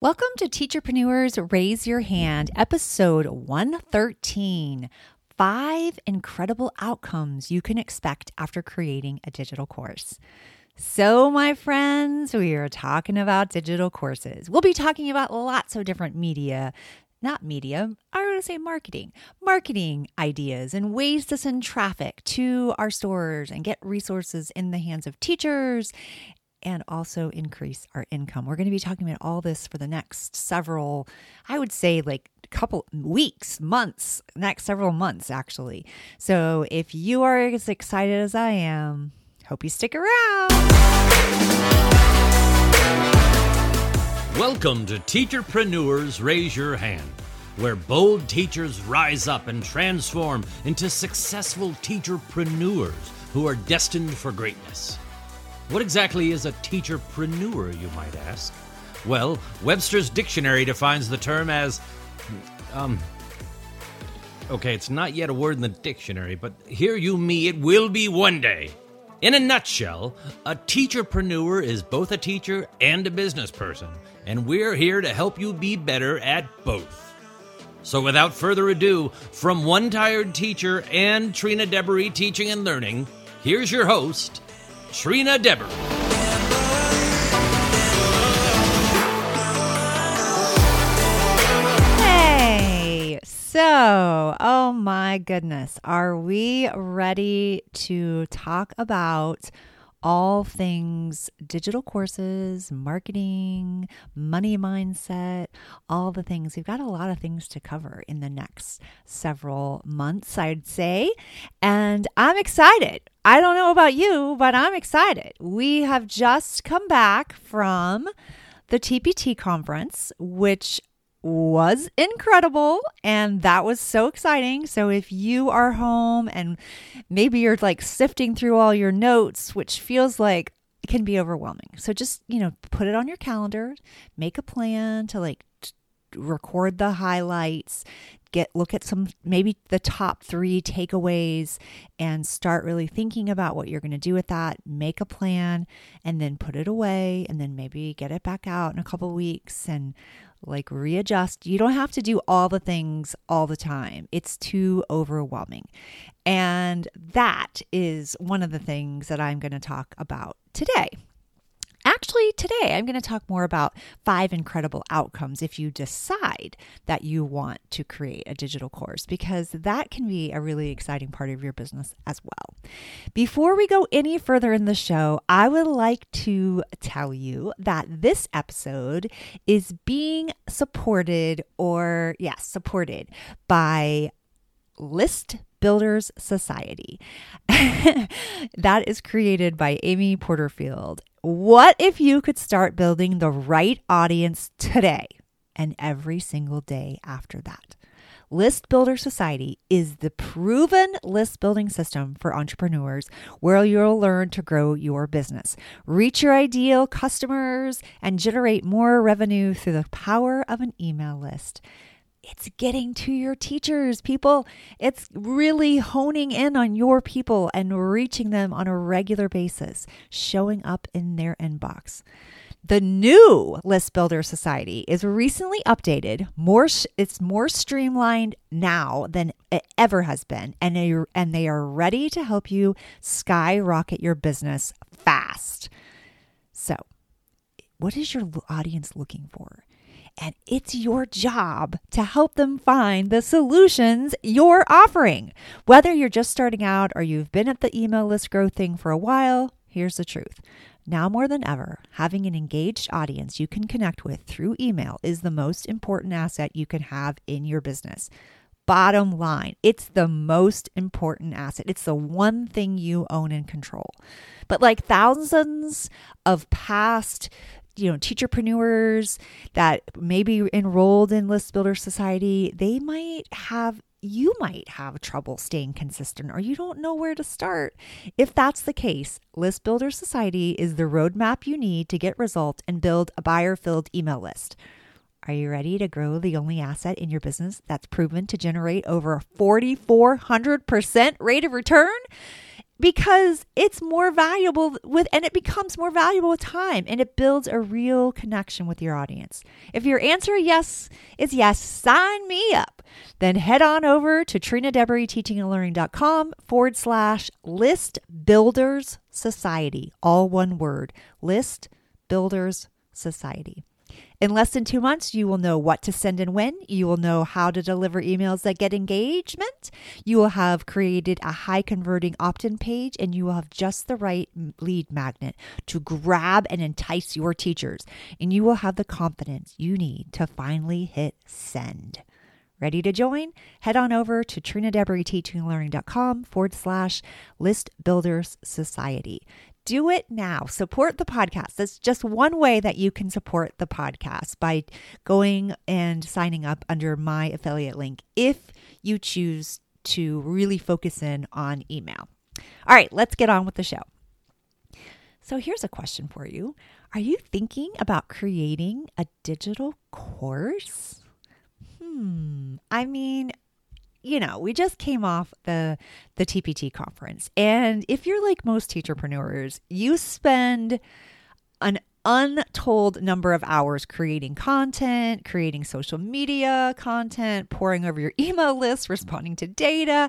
Welcome to Teacherpreneurs Raise Your Hand, episode 113. Five incredible outcomes you can expect after creating a digital course. So, my friends, we are talking about digital courses. We'll be talking about lots of different media, not media, I want to say marketing, marketing ideas and ways to send traffic to our stores and get resources in the hands of teachers and also increase our income. We're going to be talking about all this for the next several, I would say, like couple weeks, months, next several months, actually. So if you are as excited as I am, hope you stick around. Welcome to Teacherpreneurs Raise Your Hand, where bold teachers rise up and transform into successful teacherpreneurs who are destined for greatness. What exactly is a teacherpreneur, you might ask? Well, Webster's dictionary defines the term as. Um. Okay, it's not yet a word in the dictionary, but hear you me, it will be one day. In a nutshell, a teacherpreneur is both a teacher and a business person, and we're here to help you be better at both. So, without further ado, from one tired teacher and Trina Deboree Teaching and Learning, here's your host, Trina Deboree. Hey, so, oh my goodness, are we ready to talk about all things digital courses, marketing, money mindset, all the things. We've got a lot of things to cover in the next several months, I'd say. And I'm excited. I don't know about you, but I'm excited. We have just come back from the TPT conference, which was incredible and that was so exciting. So if you are home and maybe you're like sifting through all your notes, which feels like it can be overwhelming. So just, you know, put it on your calendar, make a plan to like record the highlights, get look at some maybe the top 3 takeaways and start really thinking about what you're going to do with that, make a plan and then put it away and then maybe get it back out in a couple weeks and like readjust. You don't have to do all the things all the time, it's too overwhelming. And that is one of the things that I'm going to talk about today. Actually, today I'm going to talk more about five incredible outcomes if you decide that you want to create a digital course, because that can be a really exciting part of your business as well. Before we go any further in the show, I would like to tell you that this episode is being supported, or yes, supported by List Builders Society. that is created by Amy Porterfield. What if you could start building the right audience today and every single day after that? List Builder Society is the proven list building system for entrepreneurs where you'll learn to grow your business, reach your ideal customers, and generate more revenue through the power of an email list it's getting to your teachers, people. It's really honing in on your people and reaching them on a regular basis, showing up in their inbox. The new List Builder Society is recently updated. More, it's more streamlined now than it ever has been, and they, and they are ready to help you skyrocket your business fast. So, what is your audience looking for? And it's your job to help them find the solutions you're offering. Whether you're just starting out or you've been at the email list growth thing for a while, here's the truth. Now more than ever, having an engaged audience you can connect with through email is the most important asset you can have in your business. Bottom line, it's the most important asset. It's the one thing you own and control. But like thousands of past you know teacherpreneurs that maybe enrolled in list builder society they might have you might have trouble staying consistent or you don't know where to start. If that's the case, List Builder Society is the roadmap you need to get results and build a buyer filled email list. Are you ready to grow the only asset in your business that's proven to generate over a 4,400% rate of return? Because it's more valuable with and it becomes more valuable with time and it builds a real connection with your audience. If your answer yes is yes, sign me up. Then head on over to Trina Deboree teaching forward slash list builders society. All one word. List builders society. In less than two months, you will know what to send and when. You will know how to deliver emails that get engagement. You will have created a high converting opt in page, and you will have just the right lead magnet to grab and entice your teachers. And you will have the confidence you need to finally hit send. Ready to join? Head on over to trinadeborahteachinglearning.com forward slash list builders society do it now. Support the podcast. That's just one way that you can support the podcast by going and signing up under my affiliate link if you choose to really focus in on email. All right, let's get on with the show. So, here's a question for you Are you thinking about creating a digital course? Hmm, I mean, you know, we just came off the the TPT conference. And if you're like most teacherpreneurs, you spend an untold number of hours creating content, creating social media content, pouring over your email list, responding to data,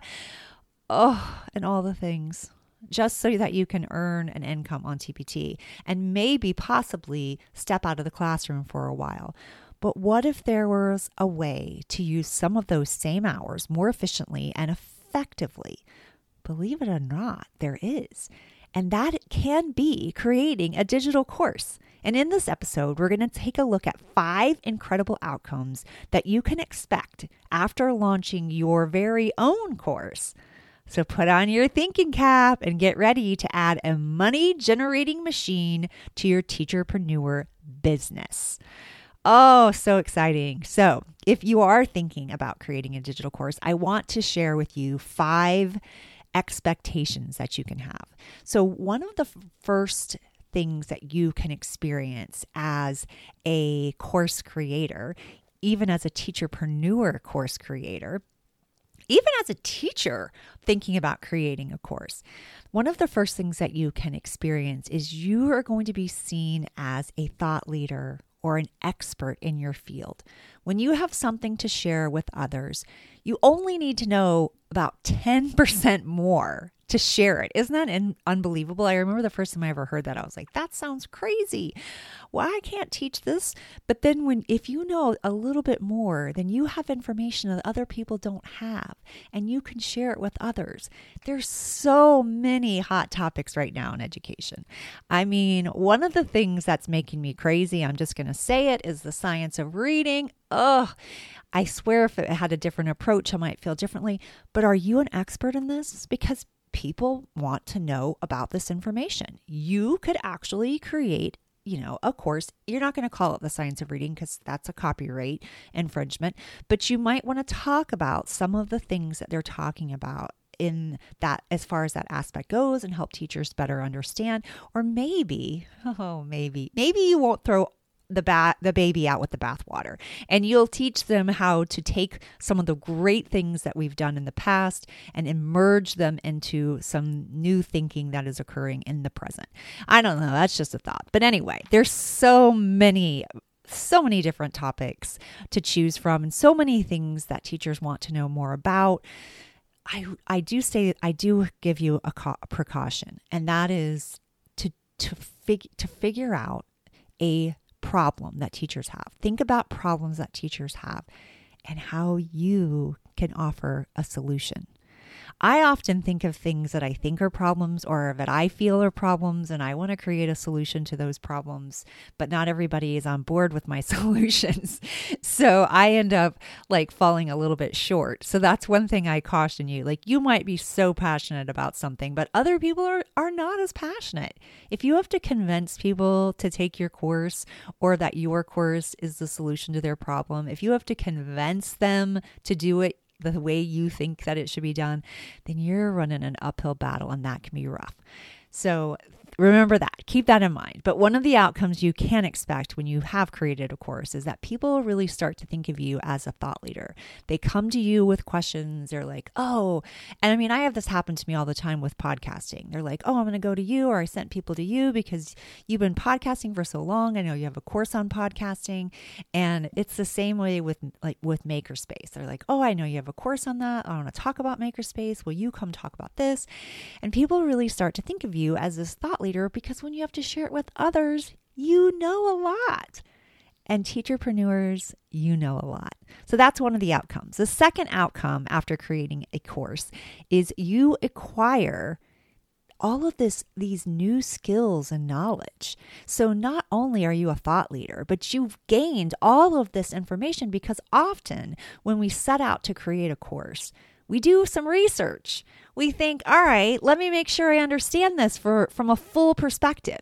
oh, and all the things just so that you can earn an income on TPT and maybe possibly step out of the classroom for a while. But what if there was a way to use some of those same hours more efficiently and effectively? Believe it or not, there is. And that can be creating a digital course. And in this episode, we're going to take a look at five incredible outcomes that you can expect after launching your very own course. So put on your thinking cap and get ready to add a money generating machine to your teacherpreneur business. Oh, so exciting. So, if you are thinking about creating a digital course, I want to share with you five expectations that you can have. So, one of the first things that you can experience as a course creator, even as a teacherpreneur course creator, even as a teacher thinking about creating a course, one of the first things that you can experience is you are going to be seen as a thought leader or an expert in your field. When you have something to share with others, you only need to know about 10% more to share it. Isn't that in, unbelievable? I remember the first time I ever heard that, I was like, that sounds crazy. Why well, I can't teach this? But then when if you know a little bit more, then you have information that other people don't have and you can share it with others. There's so many hot topics right now in education. I mean, one of the things that's making me crazy, I'm just going to say it, is the science of reading. Ugh. I swear if it had a different approach, I might feel differently. But are you an expert in this? Because people want to know about this information. You could actually create you know, a course. You're not going to call it the science of reading because that's a copyright infringement, but you might want to talk about some of the things that they're talking about in that as far as that aspect goes and help teachers better understand or maybe oh maybe maybe you won't throw the bat the baby out with the bathwater. And you'll teach them how to take some of the great things that we've done in the past and emerge them into some new thinking that is occurring in the present. I don't know that's just a thought. But anyway there's so many so many different topics to choose from and so many things that teachers want to know more about. I i do say i do give you a, a precaution and that is to to fig- to figure out a problem that teachers have. Think about problems that teachers have and how you can offer a solution. I often think of things that I think are problems or that I feel are problems, and I want to create a solution to those problems, but not everybody is on board with my solutions. so I end up like falling a little bit short. So that's one thing I caution you. Like, you might be so passionate about something, but other people are, are not as passionate. If you have to convince people to take your course or that your course is the solution to their problem, if you have to convince them to do it the way you think that it should be done, then you're running an uphill battle and that can be rough. So remember that. Keep that in mind. But one of the outcomes you can expect when you have created a course is that people really start to think of you as a thought leader. They come to you with questions. They're like, oh, and I mean, I have this happen to me all the time with podcasting. They're like, oh, I'm going to go to you, or I sent people to you because you've been podcasting for so long. I know you have a course on podcasting. And it's the same way with like with Makerspace. They're like, oh, I know you have a course on that. I want to talk about Makerspace. Will you come talk about this? And people really start to think of you as this thought leader because when you have to share it with others, you know a lot. And teacherpreneurs, you know a lot. So that's one of the outcomes. The second outcome after creating a course is you acquire all of this these new skills and knowledge. So not only are you a thought leader, but you've gained all of this information because often when we set out to create a course, we do some research. We think, all right, let me make sure I understand this for, from a full perspective.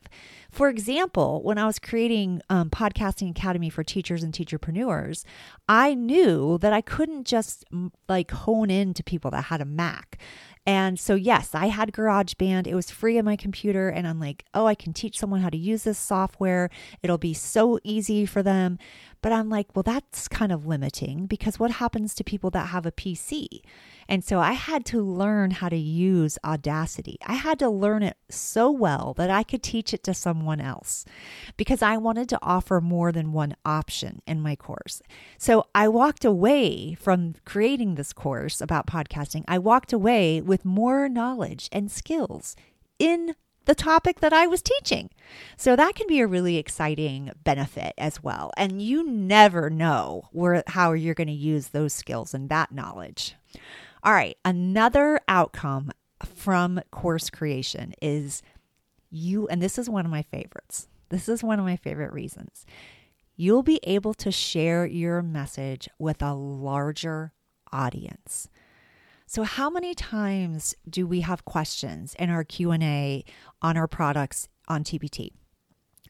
For example, when I was creating um, Podcasting Academy for teachers and teacherpreneurs, I knew that I couldn't just like hone in to people that had a Mac. And so, yes, I had GarageBand. It was free on my computer. And I'm like, oh, I can teach someone how to use this software. It'll be so easy for them. But I'm like, well, that's kind of limiting because what happens to people that have a PC? And so I had to learn how to use Audacity. I had to learn it so well that I could teach it to someone else because I wanted to offer more than one option in my course. So I walked away from creating this course about podcasting. I walked away with more knowledge and skills in the topic that I was teaching. So that can be a really exciting benefit as well. And you never know where how you're going to use those skills and that knowledge. All right, another outcome from course creation is you, and this is one of my favorites. This is one of my favorite reasons. You'll be able to share your message with a larger audience. So how many times do we have questions in our Q&A on our products on TPT?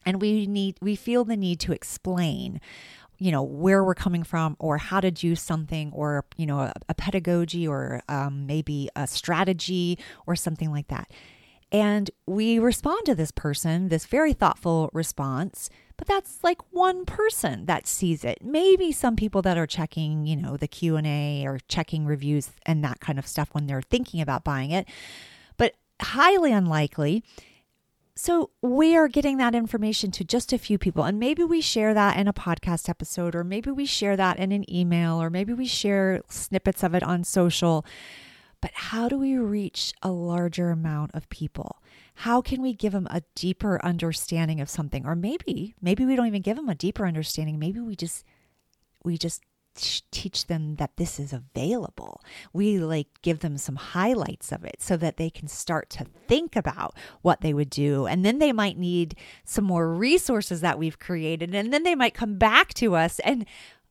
And we need we feel the need to explain you know where we're coming from or how to do something or you know a, a pedagogy or um, maybe a strategy or something like that and we respond to this person this very thoughtful response but that's like one person that sees it maybe some people that are checking you know the q&a or checking reviews and that kind of stuff when they're thinking about buying it but highly unlikely so we are getting that information to just a few people. And maybe we share that in a podcast episode, or maybe we share that in an email, or maybe we share snippets of it on social. But how do we reach a larger amount of people? How can we give them a deeper understanding of something? Or maybe, maybe we don't even give them a deeper understanding. Maybe we just we just teach them that this is available. We like give them some highlights of it so that they can start to think about what they would do. And then they might need some more resources that we've created. And then they might come back to us and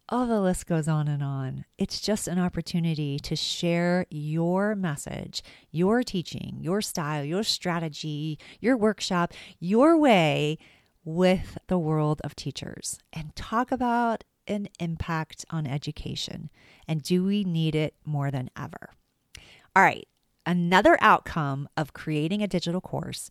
all the list goes on and on. It's just an opportunity to share your message, your teaching, your style, your strategy, your workshop, your way with the world of teachers and talk about an impact on education? And do we need it more than ever? All right, another outcome of creating a digital course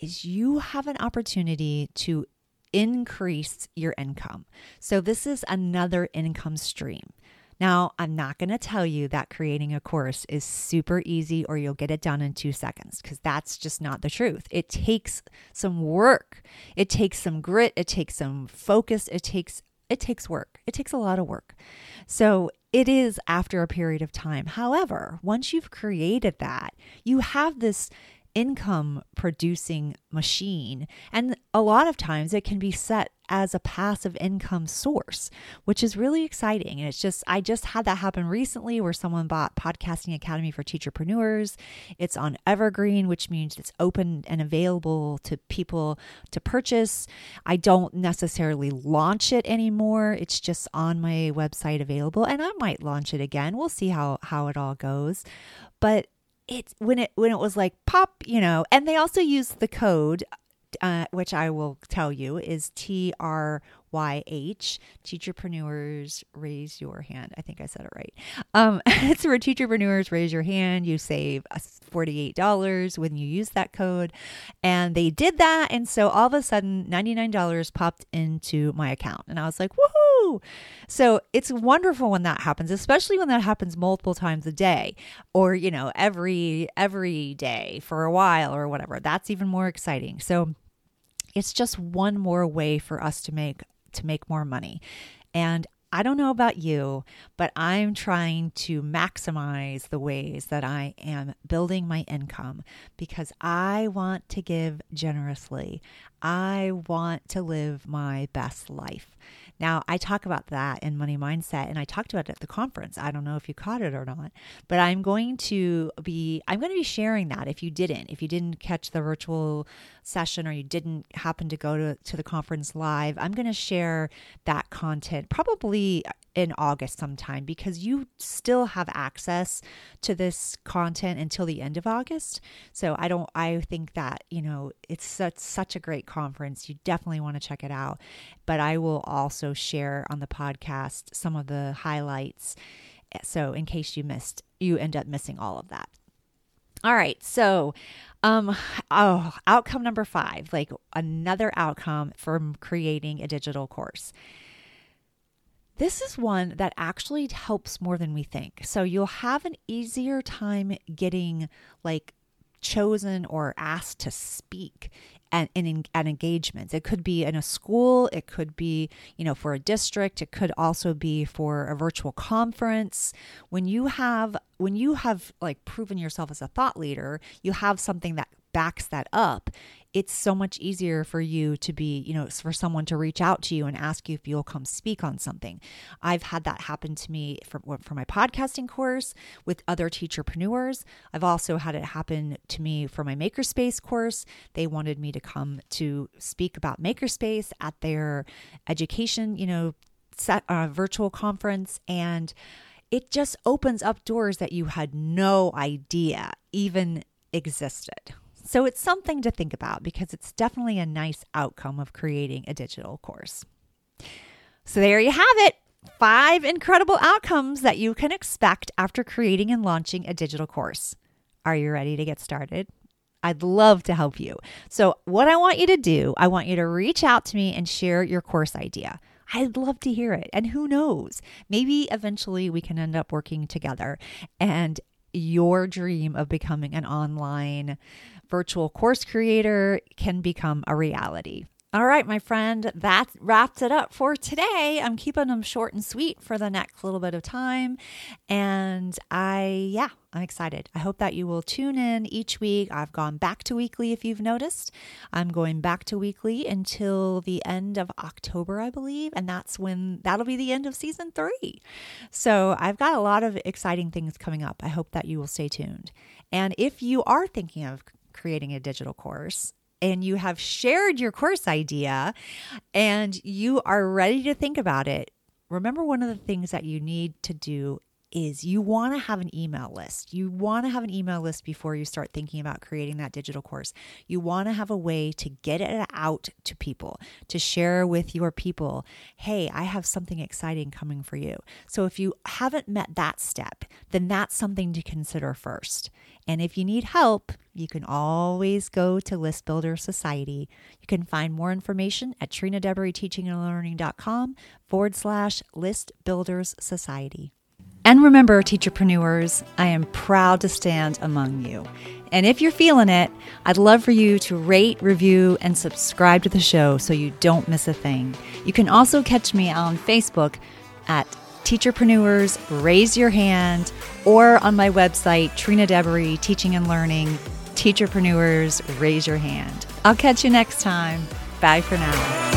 is you have an opportunity to increase your income. So, this is another income stream. Now, I'm not going to tell you that creating a course is super easy or you'll get it done in two seconds because that's just not the truth. It takes some work, it takes some grit, it takes some focus, it takes it takes work. It takes a lot of work. So it is after a period of time. However, once you've created that, you have this income producing machine. And a lot of times it can be set as a passive income source, which is really exciting. And it's just, I just had that happen recently where someone bought Podcasting Academy for Teacherpreneurs. It's on Evergreen, which means it's open and available to people to purchase. I don't necessarily launch it anymore. It's just on my website available. And I might launch it again. We'll see how, how it all goes. But it's when it when it was like pop, you know, and they also use the code uh, which I will tell you is T R YH, Teacherpreneurs Raise Your Hand. I think I said it right. Um, it's for Teacherpreneurs Raise Your Hand. You save $48 when you use that code. And they did that. And so all of a sudden, $99 popped into my account. And I was like, woohoo! So it's wonderful when that happens, especially when that happens multiple times a day or, you know, every every day for a while or whatever. That's even more exciting. So it's just one more way for us to make to make more money. And I don't know about you, but I'm trying to maximize the ways that I am building my income because I want to give generously. I want to live my best life. Now, I talk about that in Money Mindset and I talked about it at the conference. I don't know if you caught it or not, but I'm going to be I'm going to be sharing that if you didn't. If you didn't catch the virtual session or you didn't happen to go to, to the conference live, I'm going to share that content probably in August sometime because you still have access to this content until the end of August. So I don't I think that, you know, it's such such a great conference. You definitely want to check it out. But I will also share on the podcast some of the highlights. So in case you missed, you end up missing all of that. All right. So, um, oh, outcome number five, like another outcome from creating a digital course. This is one that actually helps more than we think. So you'll have an easier time getting like chosen or asked to speak at, in, at engagements. It could be in a school, it could be, you know, for a district, it could also be for a virtual conference. When you have when you have like proven yourself as a thought leader, you have something that backs that up, it's so much easier for you to be, you know, for someone to reach out to you and ask you if you'll come speak on something. I've had that happen to me for, for my podcasting course with other teacherpreneurs. I've also had it happen to me for my Makerspace course. They wanted me to come to speak about Makerspace at their education, you know, set, uh, virtual conference. And it just opens up doors that you had no idea even existed. So it's something to think about because it's definitely a nice outcome of creating a digital course. So there you have it. Five incredible outcomes that you can expect after creating and launching a digital course. Are you ready to get started? I'd love to help you. So, what I want you to do, I want you to reach out to me and share your course idea. I'd love to hear it. And who knows, maybe eventually we can end up working together and your dream of becoming an online virtual course creator can become a reality. All right, my friend, that wraps it up for today. I'm keeping them short and sweet for the next little bit of time. And I, yeah, I'm excited. I hope that you will tune in each week. I've gone back to weekly if you've noticed. I'm going back to weekly until the end of October, I believe. And that's when that'll be the end of season three. So I've got a lot of exciting things coming up. I hope that you will stay tuned. And if you are thinking of creating a digital course, and you have shared your course idea and you are ready to think about it, remember one of the things that you need to do is you want to have an email list. You want to have an email list before you start thinking about creating that digital course. You want to have a way to get it out to people, to share with your people, hey, I have something exciting coming for you. So if you haven't met that step, then that's something to consider first. And if you need help, you can always go to List Builder Society. You can find more information at trinadebreteachingandlearning.com forward slash List Builders Society. And remember, teacherpreneurs, I am proud to stand among you. And if you're feeling it, I'd love for you to rate, review, and subscribe to the show so you don't miss a thing. You can also catch me on Facebook at Teacherpreneurs Raise Your Hand or on my website, Trina Deboree Teaching and Learning, Teacherpreneurs Raise Your Hand. I'll catch you next time. Bye for now.